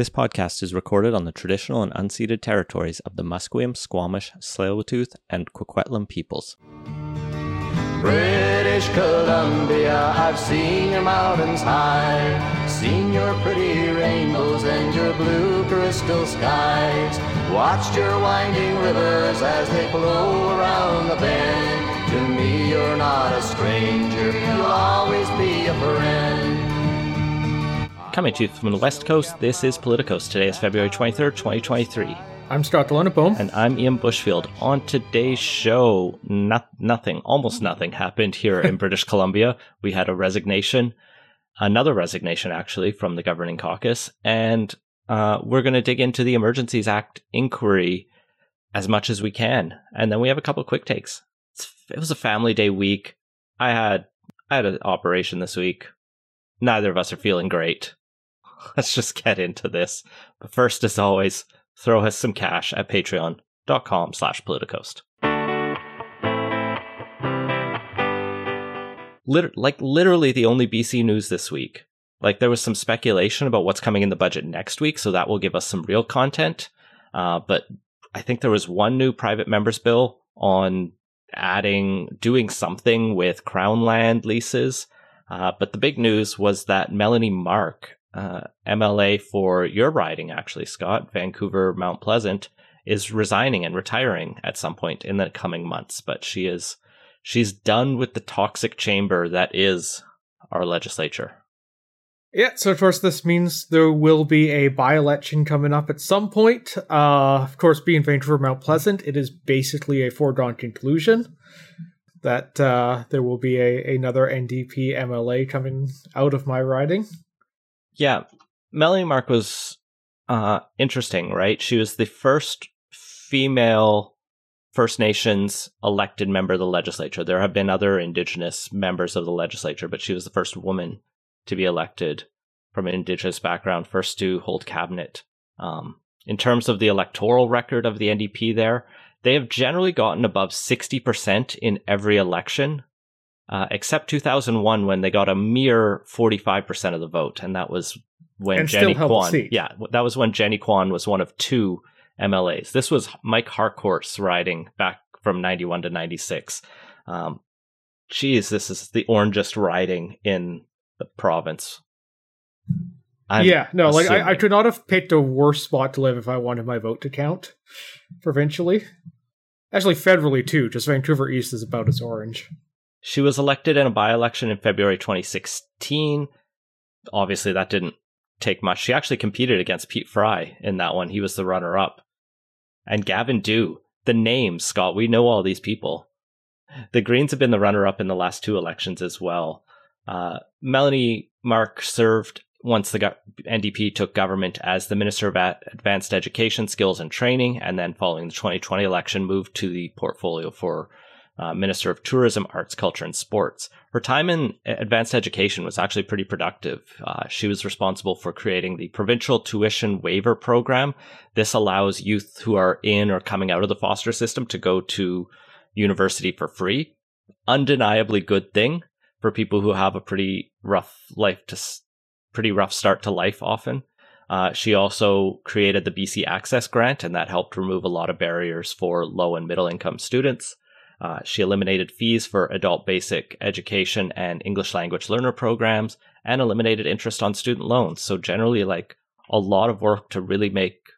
This podcast is recorded on the traditional and unceded territories of the Musqueam, Squamish, Tsleil-Waututh, and Kwikwetlem peoples. British Columbia, I've seen your mountains high, seen your pretty rainbows and your blue crystal skies, watched your winding rivers as they flow around the bend. To me, you're not a stranger, you'll always be a friend. Coming to you from the West Coast, this is PolitiCoast. Today is February 23rd, 2023. I'm Scott de Lange Boom. And I'm Ian Bushfield. On today's show, not, nothing, almost nothing happened here in British Columbia. We had a resignation, another resignation actually, from the governing caucus. And uh, we're going to dig into the Emergencies Act inquiry as much as we can. And then we have a couple quick takes. It's, it was a family day week. I had I had an operation this week. Neither of us are feeling great. let's just get into this. But first, as always, throw us some cash at patreon.com slash politicoast. Liter- like literally the only BC news this week. Like there was some speculation about what's coming in the budget next week, so that will give us some real content. Uh, but I think there was one new private members bill on adding, doing something with crown land leases. Uh, but the big news was that Melanie Mark, uh, MLA for your riding, actually, Scott, Vancouver Mount Pleasant, is resigning and retiring at some point in the coming months. But she is she's done with the toxic chamber that is our legislature. Yeah, so of course this means there will be a by-election coming up at some point. Uh, of course, being Vancouver Mount Pleasant, it is basically a foregone conclusion that uh, there will be a another NDP MLA coming out of my riding. Yeah, Melanie Mark was uh, interesting, right? She was the first female First Nations elected member of the legislature. There have been other Indigenous members of the legislature, but she was the first woman to be elected from an Indigenous background, first to hold cabinet. Um, in terms of the electoral record of the NDP, there they have generally gotten above sixty percent in every election uh, except 2001 when they got a mere 45% of the vote. And that was when and Jenny Kwan, yeah, that was when Jenny Kwan was one of two MLAs. This was Mike Harcourt's riding back from 91 to 96. Um, geez, this is the orangest riding in the province. I'm yeah, no, assuming. like I, I could not have picked a worse spot to live if I wanted my vote to count provincially. Actually, federally too. Just Vancouver East is about as orange. She was elected in a by election in February 2016. Obviously, that didn't take much. She actually competed against Pete Fry in that one. He was the runner up. And Gavin Dew, the name, Scott, we know all these people. The Greens have been the runner up in the last two elections as well. Uh, Melanie Mark served once the go- NDP took government as the Minister of Advanced Education, Skills and Training, and then following the 2020 election, moved to the portfolio for uh, Minister of Tourism, Arts, Culture, and Sports. Her time in advanced education was actually pretty productive. Uh, she was responsible for creating the provincial tuition waiver program. This allows youth who are in or coming out of the foster system to go to university for free. Undeniably good thing for people who have a pretty rough life to pretty rough start to life often. Uh, she also created the BC Access Grant, and that helped remove a lot of barriers for low and middle income students. Uh, she eliminated fees for adult basic education and English language learner programs and eliminated interest on student loans. So, generally, like a lot of work to really make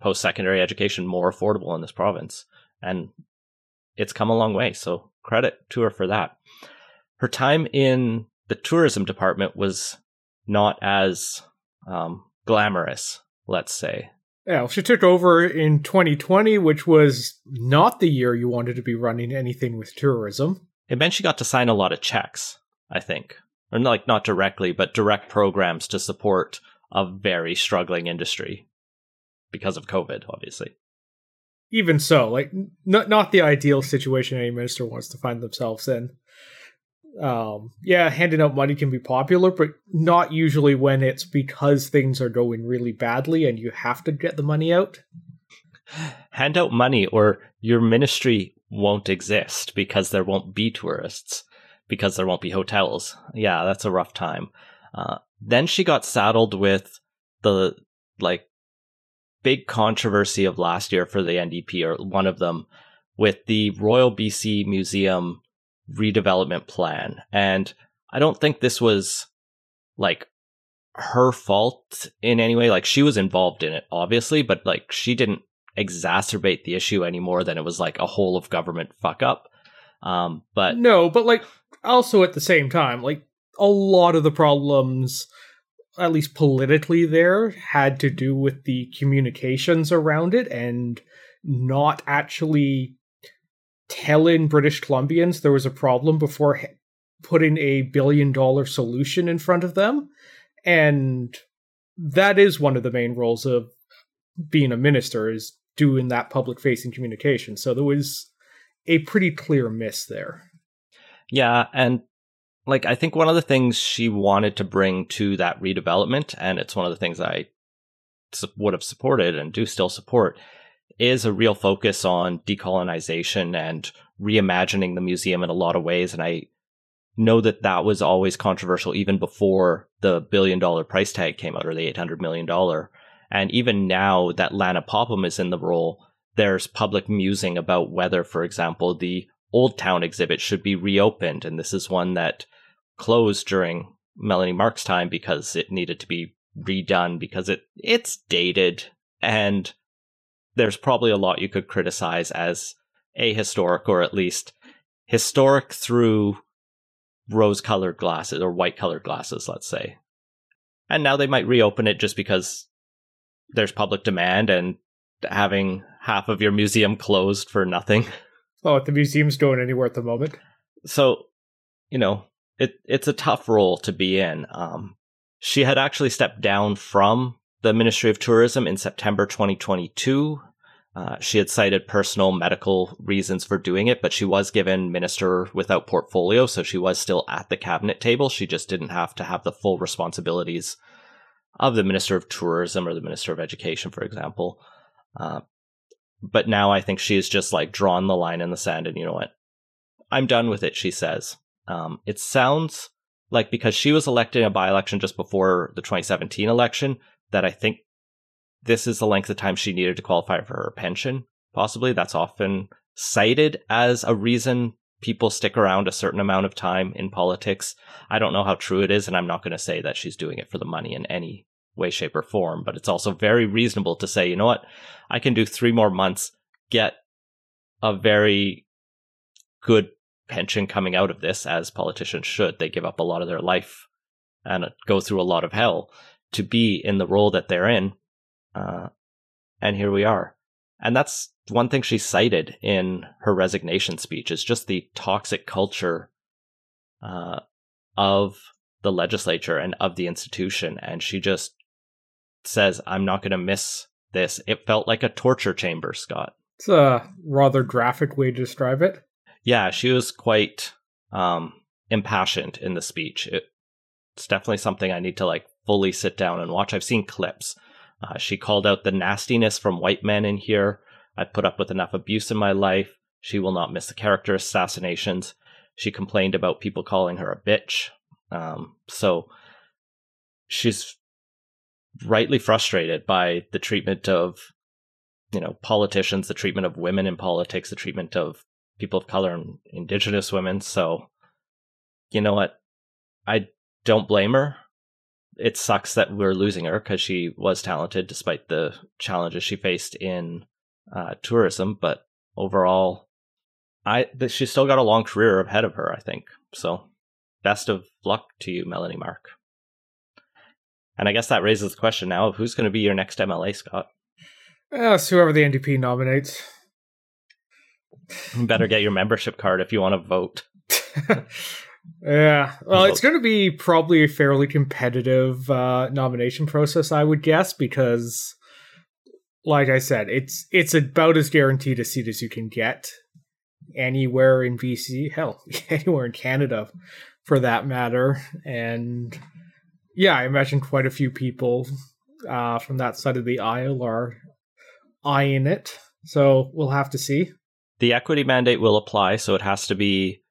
post secondary education more affordable in this province. And it's come a long way. So, credit to her for that. Her time in the tourism department was not as um, glamorous, let's say. Yeah, she took over in 2020, which was not the year you wanted to be running anything with tourism. It meant she got to sign a lot of checks, I think. Or like not directly, but direct programs to support a very struggling industry because of COVID, obviously. Even so, like not not the ideal situation any minister wants to find themselves in um, yeah, handing out money can be popular, but not usually when it's because things are going really badly and you have to get the money out. Hand out money, or your ministry won't exist because there won't be tourists, because there won't be hotels. Yeah, that's a rough time. Uh, then she got saddled with the like big controversy of last year for the NDP, or one of them, with the Royal BC Museum redevelopment plan. And I don't think this was like her fault in any way. Like she was involved in it, obviously, but like she didn't exacerbate the issue any more than it was like a whole of government fuck up. Um, but no, but like also at the same time, like a lot of the problems, at least politically, there had to do with the communications around it and not actually telling British Columbians there was a problem before putting a billion dollar solution in front of them. And that is one of the main roles of being a minister is doing that public facing communication. So there was a pretty clear miss there. Yeah, and like I think one of the things she wanted to bring to that redevelopment, and it's one of the things I would have supported and do still support, is a real focus on decolonization and reimagining the museum in a lot of ways. And I know that that was always controversial even before the billion dollar price tag came out or the $800 million. And even now that Lana Popham is in the role, there's public musing about whether, for example, the Old Town exhibit should be reopened. And this is one that closed during Melanie Mark's time because it needed to be redone because it it's dated and there's probably a lot you could criticize as ahistoric or at least historic through rose colored glasses or white colored glasses, let's say. And now they might reopen it just because there's public demand and having half of your museum closed for nothing. Oh, the museum's going anywhere at the moment. So, you know, it it's a tough role to be in. Um, she had actually stepped down from the Ministry of Tourism in September 2022 uh, she had cited personal medical reasons for doing it, but she was given minister without portfolio, so she was still at the cabinet table. She just didn't have to have the full responsibilities of the minister of tourism or the minister of education, for example. Uh, but now I think she's just like drawn the line in the sand, and you know what? I'm done with it, she says. Um, it sounds like because she was elected in a by election just before the 2017 election, that I think this is the length of time she needed to qualify for her pension. Possibly that's often cited as a reason people stick around a certain amount of time in politics. I don't know how true it is, and I'm not going to say that she's doing it for the money in any way, shape, or form, but it's also very reasonable to say, you know what, I can do three more months, get a very good pension coming out of this, as politicians should. They give up a lot of their life and go through a lot of hell to be in the role that they're in. Uh, and here we are. And that's one thing she cited in her resignation speech is just the toxic culture uh, of the legislature and of the institution. And she just says, I'm not going to miss this. It felt like a torture chamber, Scott. It's a rather graphic way to describe it. Yeah, she was quite um, impassioned in the speech. It, it's definitely something I need to like fully sit down and watch. I've seen clips uh, she called out the nastiness from white men in here. I've put up with enough abuse in my life. She will not miss the character assassinations. She complained about people calling her a bitch. Um, so she's rightly frustrated by the treatment of, you know, politicians, the treatment of women in politics, the treatment of people of color and indigenous women. So, you know what? I don't blame her it sucks that we're losing her because she was talented despite the challenges she faced in uh, tourism. But overall, I she's still got a long career ahead of her. I think so. Best of luck to you, Melanie Mark. And I guess that raises the question now of who's going to be your next MLA, Scott. Yes, whoever the NDP nominates. You better get your membership card if you want to vote. Yeah, well, it's going to be probably a fairly competitive uh, nomination process, I would guess, because, like I said, it's it's about as guaranteed a seat as you can get anywhere in BC, hell, anywhere in Canada, for that matter. And yeah, I imagine quite a few people uh, from that side of the aisle are eyeing it. So we'll have to see. The equity mandate will apply, so it has to be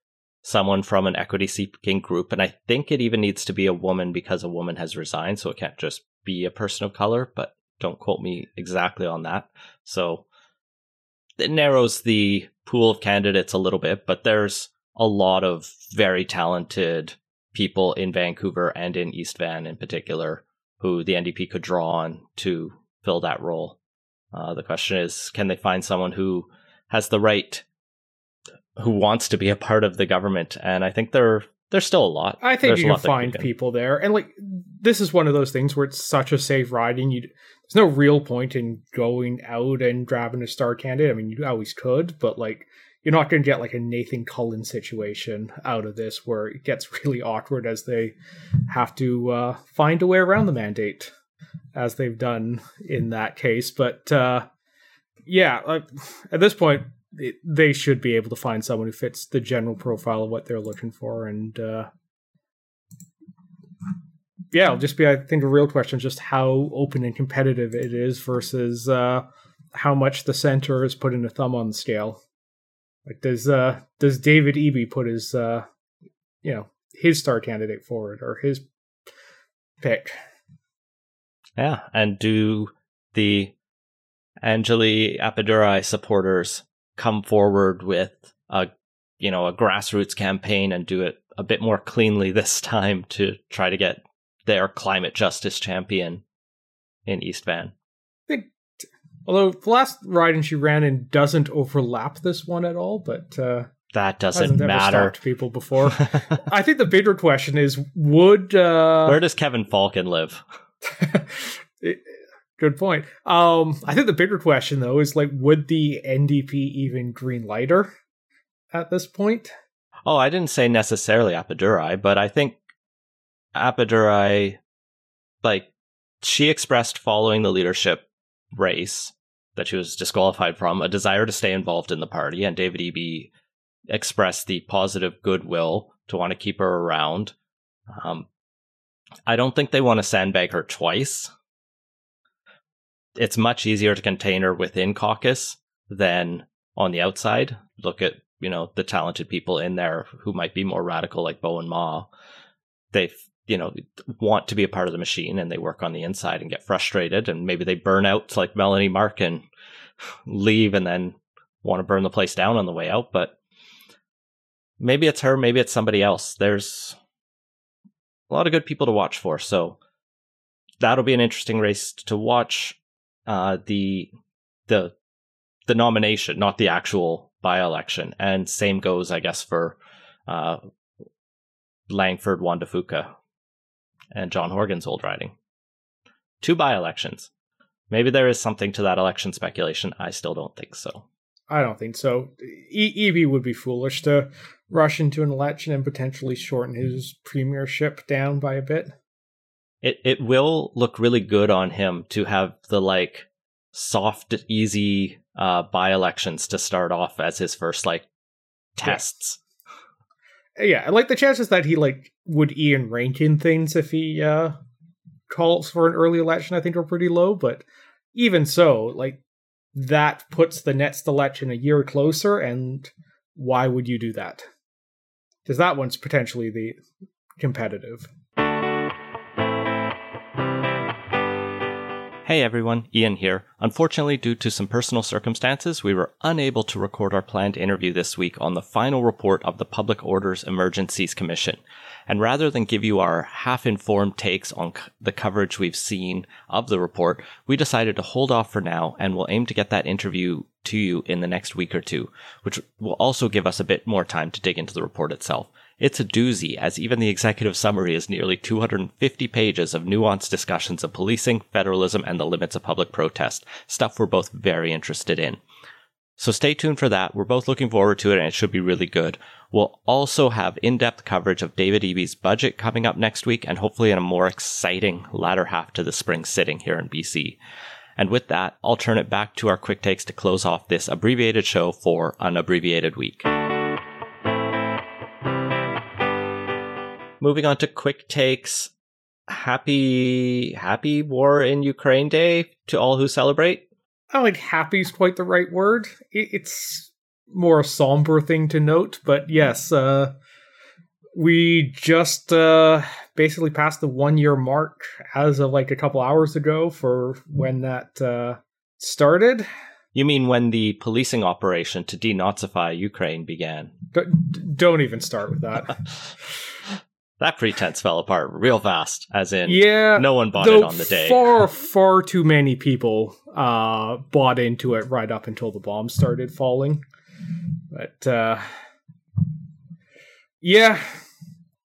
someone from an equity seeking group. And I think it even needs to be a woman because a woman has resigned. So it can't just be a person of color, but Don't quote me exactly on that. So it narrows the pool of candidates a little bit, but there's a lot of very talented people in Vancouver and in East Van in particular who the NDP could draw on to fill that role. Uh, the question is, can they find someone who has the right, who wants to be a part of the government? And I think there, there's still a lot. I think There's you can find can- people there, and like this is one of those things where it's such a safe riding. You there's no real point in going out and grabbing a star candidate. I mean, you always could, but like you're not going to get like a Nathan Cullen situation out of this where it gets really awkward as they have to uh, find a way around the mandate, as they've done in that case. But uh, yeah, like, at this point, they should be able to find someone who fits the general profile of what they're looking for, and uh, yeah, it'll just be I think a real question is just how open and competitive it is versus uh, how much the center is putting a thumb on the scale. Like does uh, does David Eby put his uh, you know his star candidate forward or his pick? Yeah, and do the Anjali Appadurai supporters come forward with a you know a grassroots campaign and do it a bit more cleanly this time to try to get their climate justice champion in East Van? I think, Although the last riding she ran in doesn't overlap this one at all, but uh, That doesn't matter. stopped people before. I think the bigger question is: Would uh, Where does Kevin Falcon live? It- Good point. Um, I think the bigger question though is like, would the NDP even green light her at this point? Oh, I didn't say necessarily Appadurai, but I think Appadurai, like, she expressed following the leadership race that she was disqualified from a desire to stay involved in the party, and David Eby expressed the positive goodwill to want to keep her around. Um, I don't think they want to sandbag her twice. It's much easier to contain her within caucus than on the outside. Look at you know the talented people in there who might be more radical, like Bowinn Ma. They you know want to be a part of the machine, and they work on the inside and get frustrated, and maybe they burn out like Melanie Mark and leave, and then want to burn the place down on the way out. But maybe it's her, maybe it's somebody else. There's a lot of good people to watch for, so that'll be an interesting race to watch. Uh, the the the nomination, not the actual by election. And same goes, I guess, for uh, Langford, Juan de Fuca, and John Horgan's old riding. Two by elections. Maybe there is something to that election speculation. I still don't think so. I don't think so. E- would be foolish to rush into an election and potentially shorten his premiership down by a bit. It it will look really good on him to have the like soft, easy uh, by elections to start off as his first like tests. Yeah, I like the chances that he like would Iain Rankin things if he uh calls for an early election. I think are pretty low, but even so, like that puts the next election a year closer. And why would you do that? Because that one's potentially the competitive. Hey everyone, Ian here. Unfortunately, due to some personal circumstances, we were unable to record our planned interview this week on the final report of the Public Orders Emergencies Commission. And rather than give you our half informed takes on c- the coverage we've seen of the report, we decided to hold off for now and we'll aim to get that interview to you in the next week or two, which will also give us a bit more time to dig into the report itself. It's a doozy, as even the executive summary is nearly 250 pages of nuanced discussions of policing, federalism, and the limits of public protest, stuff we're both very interested in. So stay tuned for that. We're both looking forward to it, and it should be really good. We'll also have in depth coverage of David Eby's budget coming up next week, and hopefully in a more exciting latter half to the spring sitting here in BC. And with that, I'll turn it back to our quick takes to close off this abbreviated show for an abbreviated week. Moving on to quick takes. Happy, happy war in Ukraine day to all who celebrate. I don't think happy's quite the right word. It's more a somber thing to note, but yes, uh, we just uh, basically passed the one year mark as of like a couple hours ago for when that uh, started. You mean when the policing operation to denazify Ukraine began? D- don't even start with that. that pretense fell apart real fast, as in, yeah, no one bought it on the day. Far, far too many people uh, bought into it right up until the bombs started falling. But uh, yeah,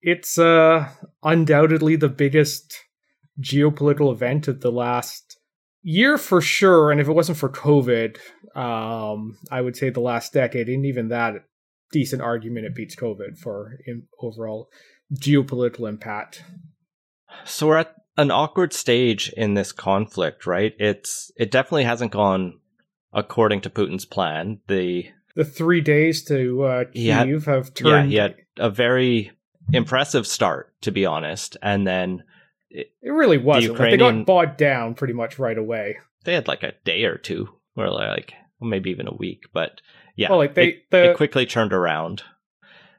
it's uh, undoubtedly the biggest geopolitical event of the last year for sure. And if it wasn't for COVID, um, I would say the last decade, and even that decent argument, it beats COVID for overall geopolitical impact. So we're at an awkward stage in this conflict, right? It's it definitely hasn't gone according to Putin's plan. The the three days to uh, Kiev had, have turned. Yeah, he had a very impressive start, to be honest, and then it, it really wasn't. Ukrainian, like they got bogged down pretty much right away. They had like a day or two, or like maybe even a week, but yeah, well, like they it, the, it quickly turned around.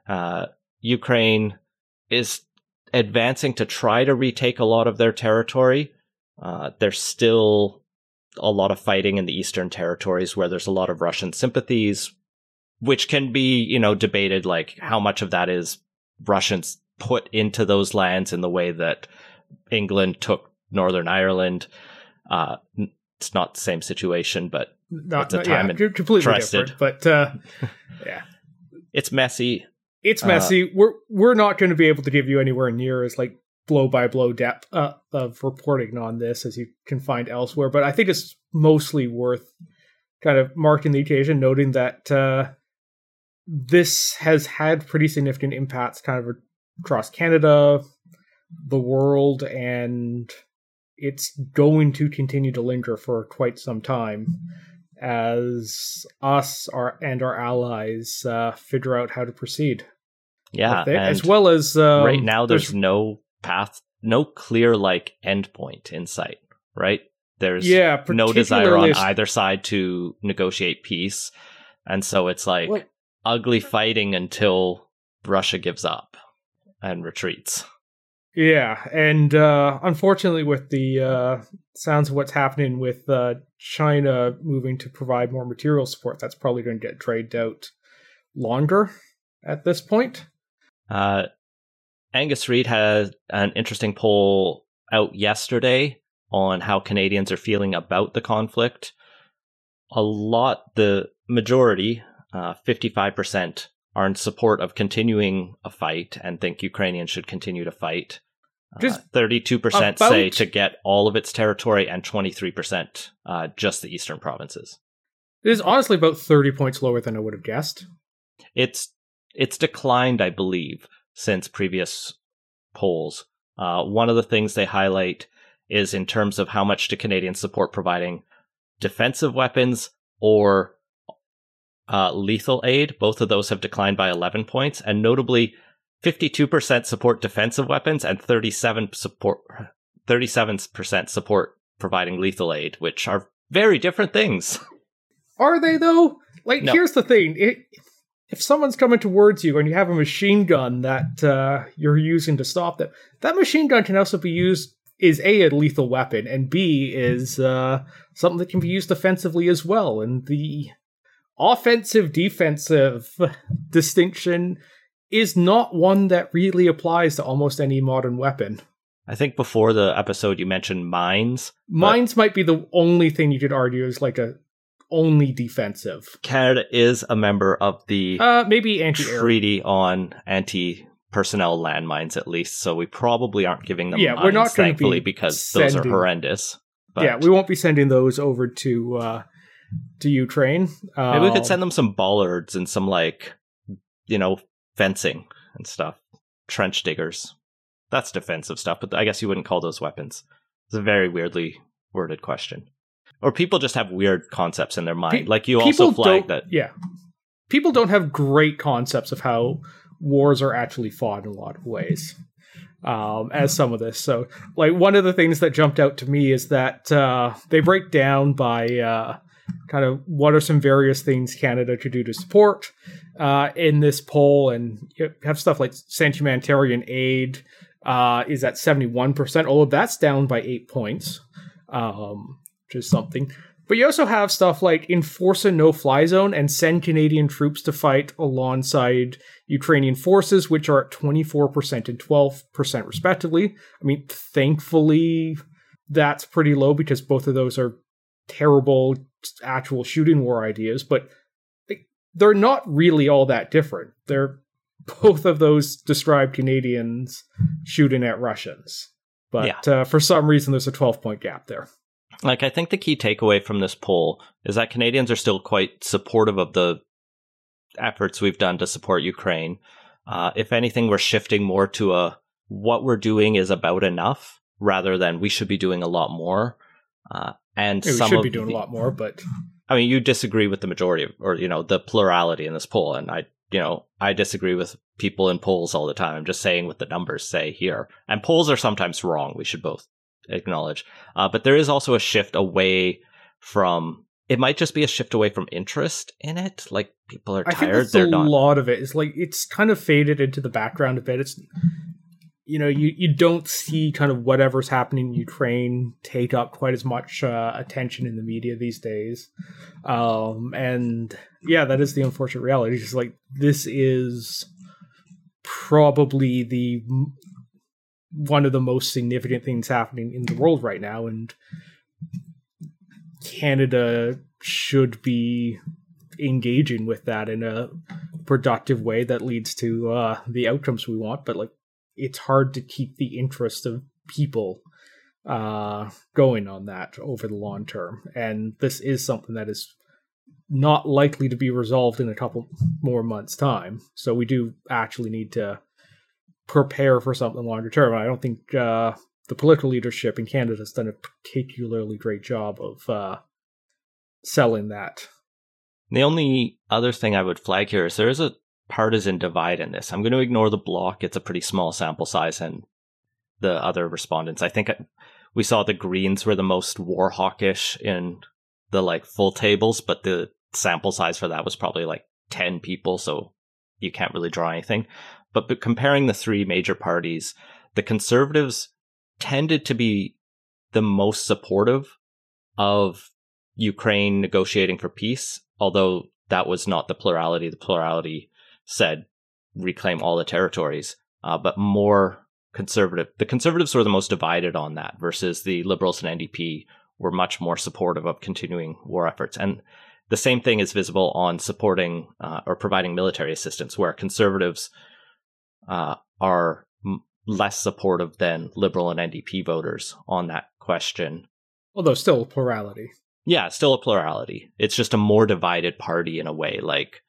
Uh, Ukraine is advancing to try to retake a lot of their territory. Uh, there's still a lot of fighting in the eastern territories where there's a lot of Russian sympathies, which can be, you know, debated like how much of that is Russians put into those lands in the way that England took Northern Ireland. Uh, it's not the same situation, but not, at the time yeah, completely different. But uh, yeah, it's messy. It's uh, messy. Uh, we're we're not going to be able to give you anywhere near as like blow by blow depth uh, of reporting on this as you can find elsewhere. But I think it's mostly worth kind of marking the occasion, noting that uh, this has had pretty significant impacts kind of across Canada, the world, and it's going to continue to linger for quite some time as us our and our allies uh, figure out how to proceed. Yeah, as well as um, right now, there's, there's, no path, no clear like endpoint in sight. Right, there's yeah, no desire on either side to negotiate peace, and so it's like what? ugly fighting until Russia gives up and retreats. Yeah, and uh, unfortunately, with the uh, sounds of what's happening with uh, China moving to provide more material support, that's probably going to get dragged out longer at this point. Uh, Angus Reid had an interesting poll out yesterday on how Canadians are feeling about the conflict. A lot, the majority, uh, 55%, are in support of continuing a fight and think Ukrainians should continue to fight. Uh, 32% say to get all of its territory, and 23% uh, just the eastern provinces. It is honestly about 30 points lower than I would have guessed. It's it's declined, I believe, since previous polls. Uh, one of the things they highlight is in terms of how much do Canadians support providing defensive weapons or uh, lethal aid. Both of those have declined by 11 points, and notably, 52% support defensive weapons and 37 support 37% support providing lethal aid, which are very different things. Are they though? Like, no. here's the thing: it, if someone's coming towards you and you have a machine gun that uh, you're using to stop them, that machine gun can also be used is a a lethal weapon and b is uh, something that can be used offensively as well. And the offensive defensive distinction is not one that really applies to almost any modern weapon. I think before the episode you mentioned mines. Mines might be the only thing you could argue is like a only defensive. Canada is a member of the uh, maybe anti treaty on anti personnel landmines at least, so we probably aren't giving them. Yeah, mines, we're not thankfully be because sending, those are horrendous. But yeah, we won't be sending those over to uh, to Ukraine. Maybe we could um, send them some bollards and some like you know fencing and stuff, trench diggers. That's defensive stuff, but I guess you wouldn't call those weapons. It's a very weirdly worded question or people just have weird concepts in their mind. Pe- like you also flag that. Yeah. People don't have great concepts of how wars are actually fought in a lot of ways. Um, as some of this. So, like, one of the things that jumped out to me is that uh, they break down by uh, kind of what are some various things Canada could do to support uh, in this poll, and you have stuff like humanitarian aid uh, is at seventy one percent, although that's down by eight points, um, which is something. But you also have stuff like enforce a no fly zone and send Canadian troops to fight alongside Ukrainian forces, which are at 24% and 12% respectively. I mean, thankfully, that's pretty low because both of those are terrible actual shooting war ideas, but they're not really all that different. They're both of those describe Canadians shooting at Russians. But yeah. uh, for some reason, there's a 12 point gap there. Like, I think the key takeaway from this poll is that Canadians are still quite supportive of the efforts we've done to support Ukraine. Uh, if anything, we're shifting more to a what we're doing is about enough rather than we should be doing a lot more. Uh, and we some should be doing a lot more, but I mean, you disagree with the majority of, or you know, the plurality in this poll, and I, you know, I disagree with people in polls all the time. I'm just saying what the numbers say here, and polls are sometimes wrong. We should both acknowledge. Uh, but there is also a shift away from. It might just be a shift away from interest in it. Like people are tired. I that's They're a not. lot of it is like it's kind of faded into the background a bit. It's you know you you don't see kind of whatever's happening in Ukraine take up quite as much uh, attention in the media these days. Um, and yeah, that is the unfortunate reality. It's just like this is probably the one of the most significant things happening in the world right now, and Canada should be engaging with that in a productive way that leads to uh, the outcomes we want. But like, it's hard to keep the interest of people uh, going on that over the long term, and this is something that is not likely to be resolved in a couple more months' time. So we do actually need to prepare for something longer term. I don't think uh, the political leadership in Canada has done a particularly great job of uh, selling that. The only other thing I would flag here is there is a partisan divide in this. I'm going to ignore the Bloc; it's a pretty small sample size, and the other respondents. I think we saw the Greens were the most war hawkish in the like full tables, but the sample size for that was probably like 10 people, so you can't really draw anything. But, but comparing the three major parties, the conservatives tended to be the most supportive of Ukraine negotiating for peace, although that was not the plurality. The plurality said reclaim all the territories, uh, but more conservative. The conservatives were the most divided on that versus the liberals and NDP were much more supportive of continuing war efforts. And the same thing is visible on supporting uh, or providing military assistance, where conservatives uh, are m- less supportive than liberal and NDP voters on that question. Although still a plurality. Yeah, still a plurality. It's just a more divided party in a way. Like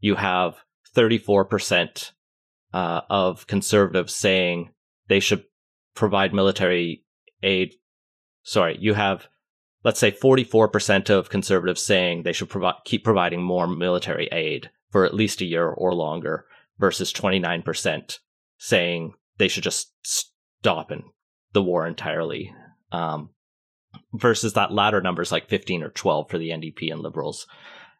you have 34% uh, of conservatives saying they should provide military aid. Sorry, you have, let's say, 44% of conservatives saying they should provi- keep providing more military aid for at least a year or longer versus 29% saying they should just stop in the war entirely. Um, versus that latter number is like 15 or 12 for the NDP and liberals.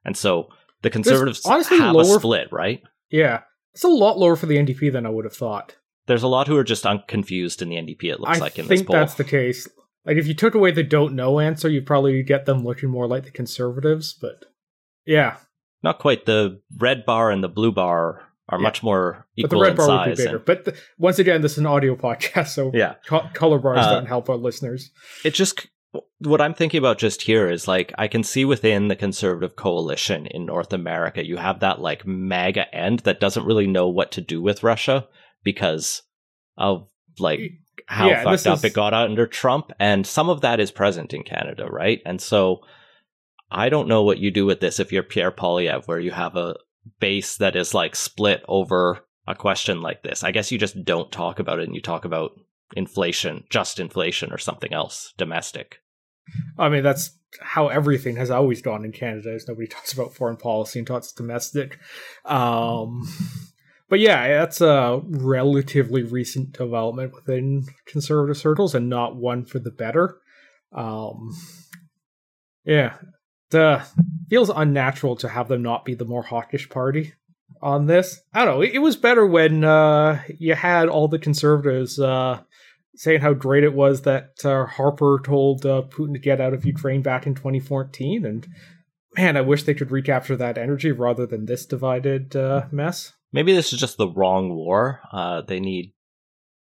And so the conservatives honestly have lower, a split, right? Yeah. It's a lot lower for the NDP than I would have thought. There's a lot who are just unconfused in the NDP, it looks I like, in this poll. I think that's the case. Like, if you took away the don't know answer, you'd probably get them looking more like the conservatives, but yeah. Not quite. The red bar and the blue bar are yeah. much more equal but the red bar size. Would be bigger. And, but the, once again, this is an audio podcast, so yeah, co- color bars uh, don't help our listeners. It just what I'm thinking about just here is like I can see within the conservative coalition in North America, you have that like MAGA end that doesn't really know what to do with Russia because of like how yeah, fucked up is... it got under Trump, and some of that is present in Canada, right? And so I don't know what you do with this if you're Pierre Poilievre, where you have a base that is like split over a question like this. I guess you just don't talk about it and you talk about inflation, just inflation or something else, domestic. I mean, that's how everything has always gone in Canada is nobody talks about foreign policy and talks domestic. Um, but yeah, that's a relatively recent development within conservative circles and not one for the better. Um, yeah, uh, feels unnatural to have them not be the more hawkish party on this. I don't know. It, it was better when uh, you had all the conservatives uh, saying how great it was that uh, Harper told uh, Putin to get out of Ukraine back in 2014. And man, I wish they could recapture that energy rather than this divided uh, mess. Maybe this is just the wrong war. Uh, they need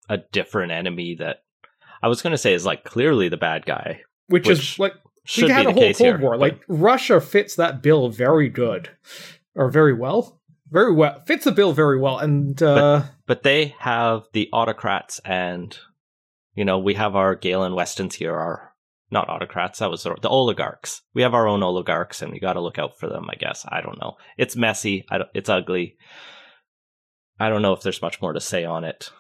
a different enemy that I was going to say is like clearly the bad guy, which, which is like we had a whole Cold here, War. But... Like Russia fits that bill very good or very well, very well fits the bill very well. And uh, but, but they have the autocrats, and you know we have our Galen Westons here, our not autocrats. That was the, the oligarchs. We have our own oligarchs, and we got to look out for them. I guess I don't know. It's messy. it's ugly. I don't know if there's much more to say on it.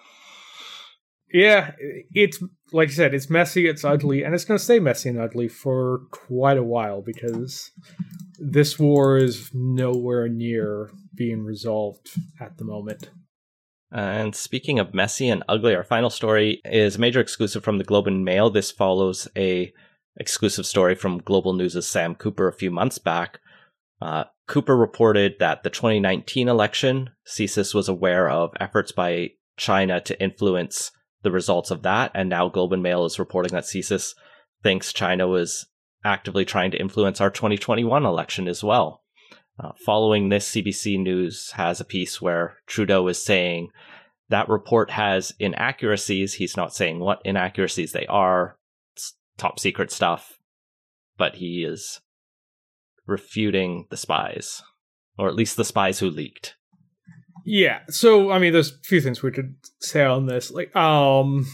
Yeah, it's like I said, it's messy, it's ugly, and it's going to stay messy and ugly for quite a while because this war is nowhere near being resolved at the moment. And speaking of messy and ugly, our final story is a major exclusive from the Globe and Mail. This follows a exclusive story from Global News' Sam Cooper a few months back. Uh, Cooper reported that the 2019 election, CSIS was aware of efforts by China to influence the results of that. And now Globe and Mail is reporting that CSIS thinks China was actively trying to influence our 2021 election as well. Uh, following this, CBC News has a piece where Trudeau is saying that report has inaccuracies. He's not saying what inaccuracies they are. It's top secret stuff, but he is refuting the spies, or at least the spies who leaked. Yeah. So I mean, there's a few things we could say on this. Like, um,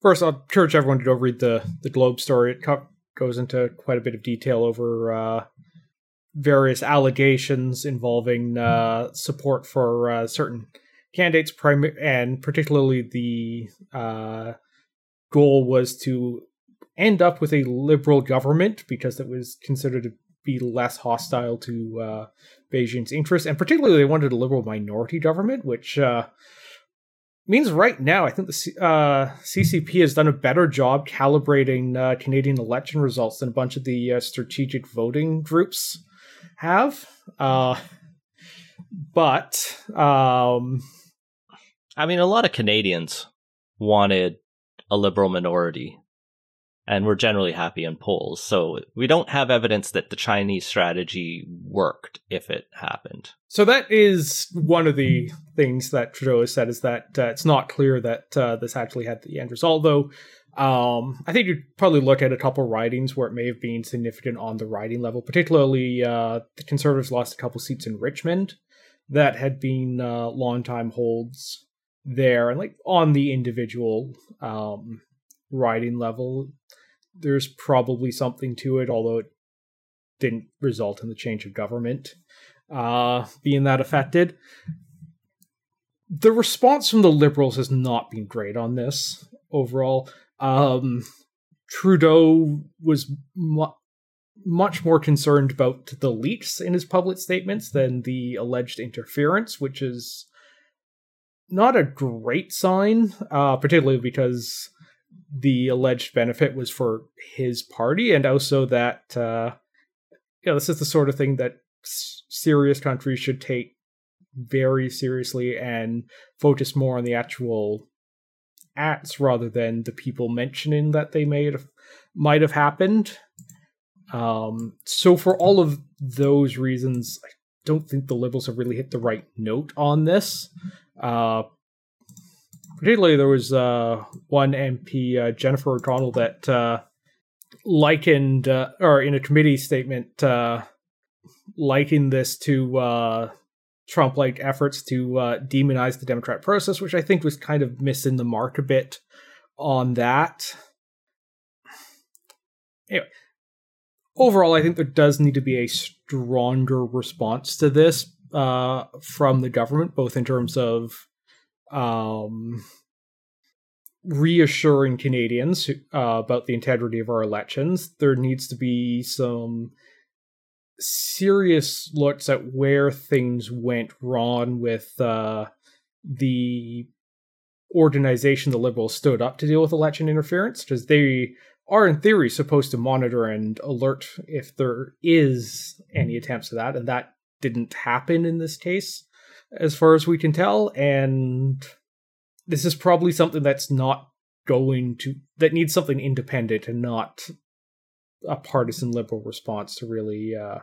first, I'll encourage everyone to go read the the Globe story. It co- goes into quite a bit of detail over uh, various allegations involving uh, support for uh, certain candidates, prim- and particularly the uh, goal was to end up with a liberal government because it was considered be less hostile to uh, Beijing's interests, and particularly they wanted a liberal minority government, which uh, means right now I think the C- uh, CCP has done a better job calibrating uh, Canadian election results than a bunch of the uh, strategic voting groups have. Uh, but um, I mean, a lot of Canadians wanted a liberal minority and we're generally happy in polls. So we don't have evidence that the Chinese strategy worked if it happened. So that is one of the things that Trudeau has said is that uh, it's not clear that uh, this actually had the end result. Though um, I think you'd probably look at a couple ridings where it may have been significant on the riding level. Particularly, uh, the Conservatives lost a couple seats in Richmond that had been uh, long-time holds there, and like on the individual um, riding level, there's probably something to it, although it didn't result in the change of government uh, being that affected. The response from the Liberals has not been great on this overall. Um, Trudeau was mu- much more concerned about the leaks in his public statements than the alleged interference, which is not a great sign, uh, particularly because the alleged benefit was for his party, and also that uh, yeah, this is the sort of thing that serious countries should take very seriously and focus more on the actual acts rather than the people mentioning that they may have might have happened. Um, so for all of those reasons, I don't think the liberals have really hit the right note on this. Uh, particularly there was uh, one MP, uh, Jennifer O'Connell, that uh, likened, uh, or in a committee statement, uh, likened this to uh, Trump like efforts to demonize the Democrat process, which I think was kind of missing the mark a bit on that. Anyway, overall, I think there does need to be a stronger response to this from the government, both in terms of um, reassuring Canadians uh, about the integrity of our elections. There needs to be some serious looks at where things went wrong with uh, the organization the Liberals stood up to deal with election interference, because they are in theory supposed to monitor and alert if there is any attempts of that, and that didn't happen in this case, as far as we can tell. And this is probably something that's not going to that needs something independent and not a partisan liberal response to really uh,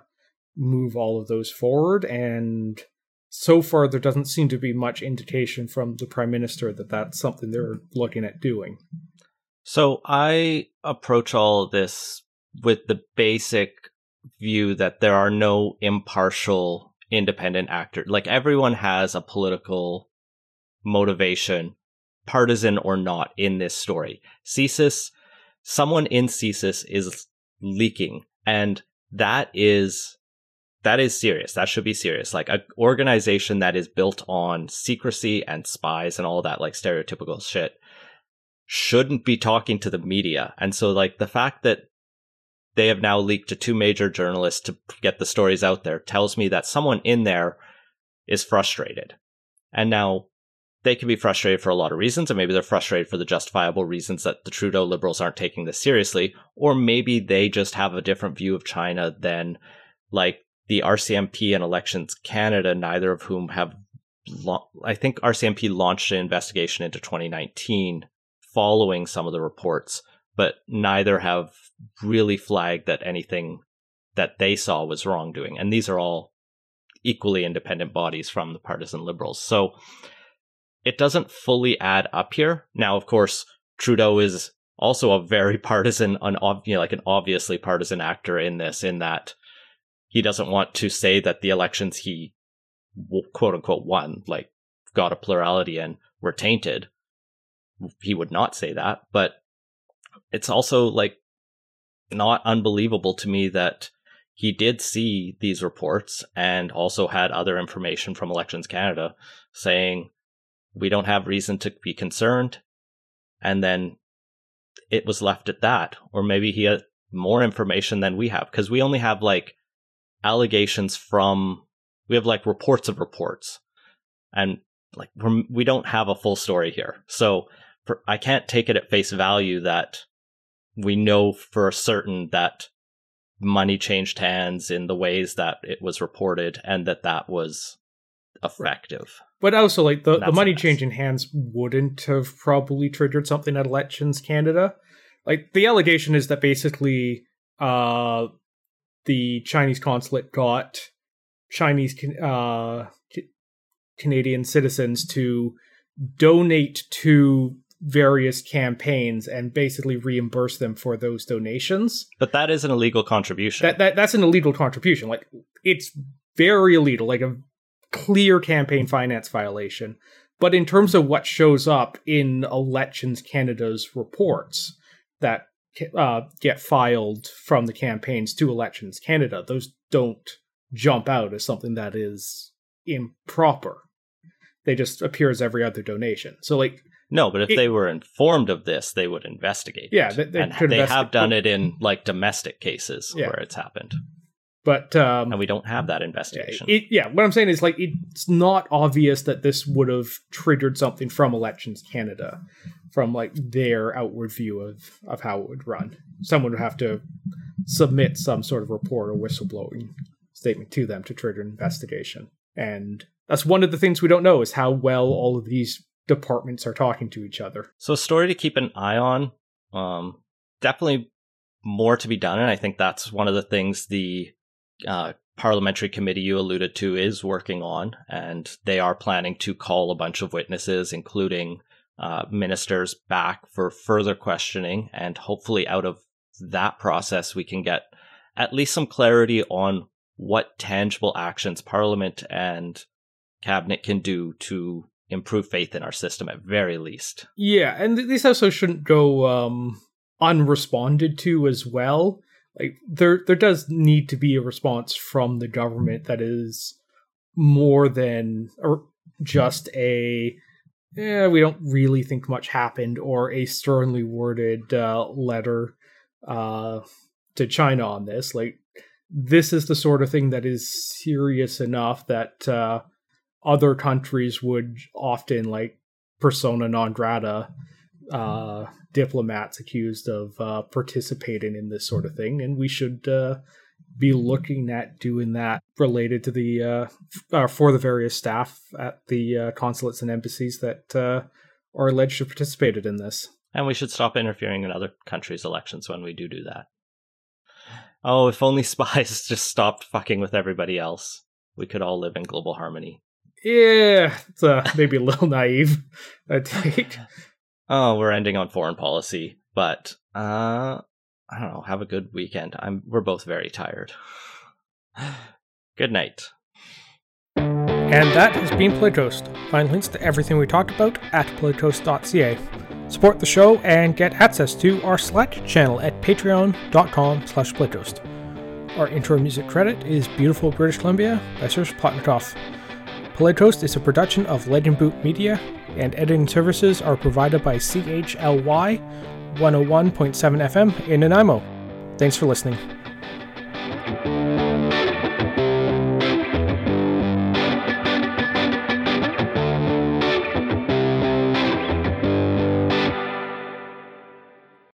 move all of those forward. And so far, there doesn't seem to be much indication from the prime minister that that's something they're looking at doing. So I approach all this with the basic view that there are no impartial independent actor. Like everyone has a political motivation, partisan or not, in this story. CSIS, someone in CSIS is leaking, and that is that is serious. That should be serious. Like an organization that is built on secrecy and spies and all that like stereotypical shit shouldn't be talking to the media. And so like the fact that they have now leaked to two major journalists to get the stories out there tells me that someone in there is frustrated. And now they can be frustrated for a lot of reasons, and maybe they're frustrated for the justifiable reasons that the Trudeau liberals aren't taking this seriously, or maybe they just have a different view of China than like the RCMP and Elections Canada, neither of whom have. I think RCMP launched an investigation into 2019 following some of the reports, but neither have really flagged that anything that they saw was wrongdoing. And these are all equally independent bodies from the partisan liberals. So it doesn't fully add up here. Now, of course, Trudeau is also a very partisan, un- you know, like an obviously partisan actor in this, in that he doesn't want to say that the elections he quote unquote won, like got a plurality in, were tainted. He would not say that, but it's also like not unbelievable to me that he did see these reports and also had other information from Elections Canada saying we don't have reason to be concerned. And then it was left at that. Or maybe he had more information than we have because we only have like allegations from, we have like reports of reports. And like we're, we do not have a full story here. So for, I can't take it at face value that we know for certain that money changed hands in the ways that it was reported and that that was effective. But also, like the, the money changing hands wouldn't have probably triggered something at Elections Canada. Like the allegation is that basically, uh, the Chinese consulate got Chinese uh, Canadian citizens to donate to various campaigns and basically reimburse them for those donations. But that is an illegal contribution. That, that that's an illegal contribution. Like it's very illegal, like a clear campaign finance violation. But in terms of what shows up in Elections Canada's reports that uh, get filed from the campaigns to Elections Canada, those don't jump out as something that is improper. They just appear as every other donation. So, like, no, but if it, they were informed of this, they would investigate. Yeah, they, they, and they have done it in like domestic cases yeah. where it's happened. But um, and we don't have that investigation. Yeah, it, yeah, what I'm saying is like it's not obvious that this would have triggered something from Elections Canada, from like their outward view of of how it would run. Someone would have to submit some sort of report or whistleblowing statement to them to trigger an investigation, and that's one of the things we don't know is how well all of these departments are talking to each other. So, a story to keep an eye on. Um, definitely more to be done, and I think that's one of the things the uh, parliamentary committee you alluded to is working on, and they are planning to call a bunch of witnesses, including uh, ministers, back for further questioning, and hopefully, out of that process, we can get at least some clarity on what tangible actions Parliament and Cabinet can do to improve faith in our system at very least. Yeah, and these also shouldn't go um, unresponded to as well. Like there, there does need to be a response from the government that is more than or just a yeah, we don't really think much happened, or a sternly worded uh, letter uh, to China on this. Like, this is the sort of thing that is serious enough that uh, other countries would often like persona non grata uh, diplomats accused of uh, participating in this sort of thing, and we should uh, be looking at doing that related to the uh, f- uh, for the various staff at the uh, consulates and embassies that uh, are alleged to have participated in this. And we should stop interfering in other countries' elections when we do do that. Oh, if only spies just stopped fucking with everybody else, we could all live in global harmony. Yeah, it's uh, maybe a little naive. I think. Oh, we're ending on foreign policy, but uh, I don't know. Have a good weekend. I'm. We're both very tired. good night. And that has been PolitiCoast. Find links to everything we talked about at politicoast.ca. Support the show and get access to our Slack channel at patreon.com slash politicoast. Our intro music credit is Beautiful British Columbia by Serge Plotnikoff. Polite is a production of Legend Boot Media, and editing services are provided by CHLY 101.7 FM in Nanaimo. Thanks for listening.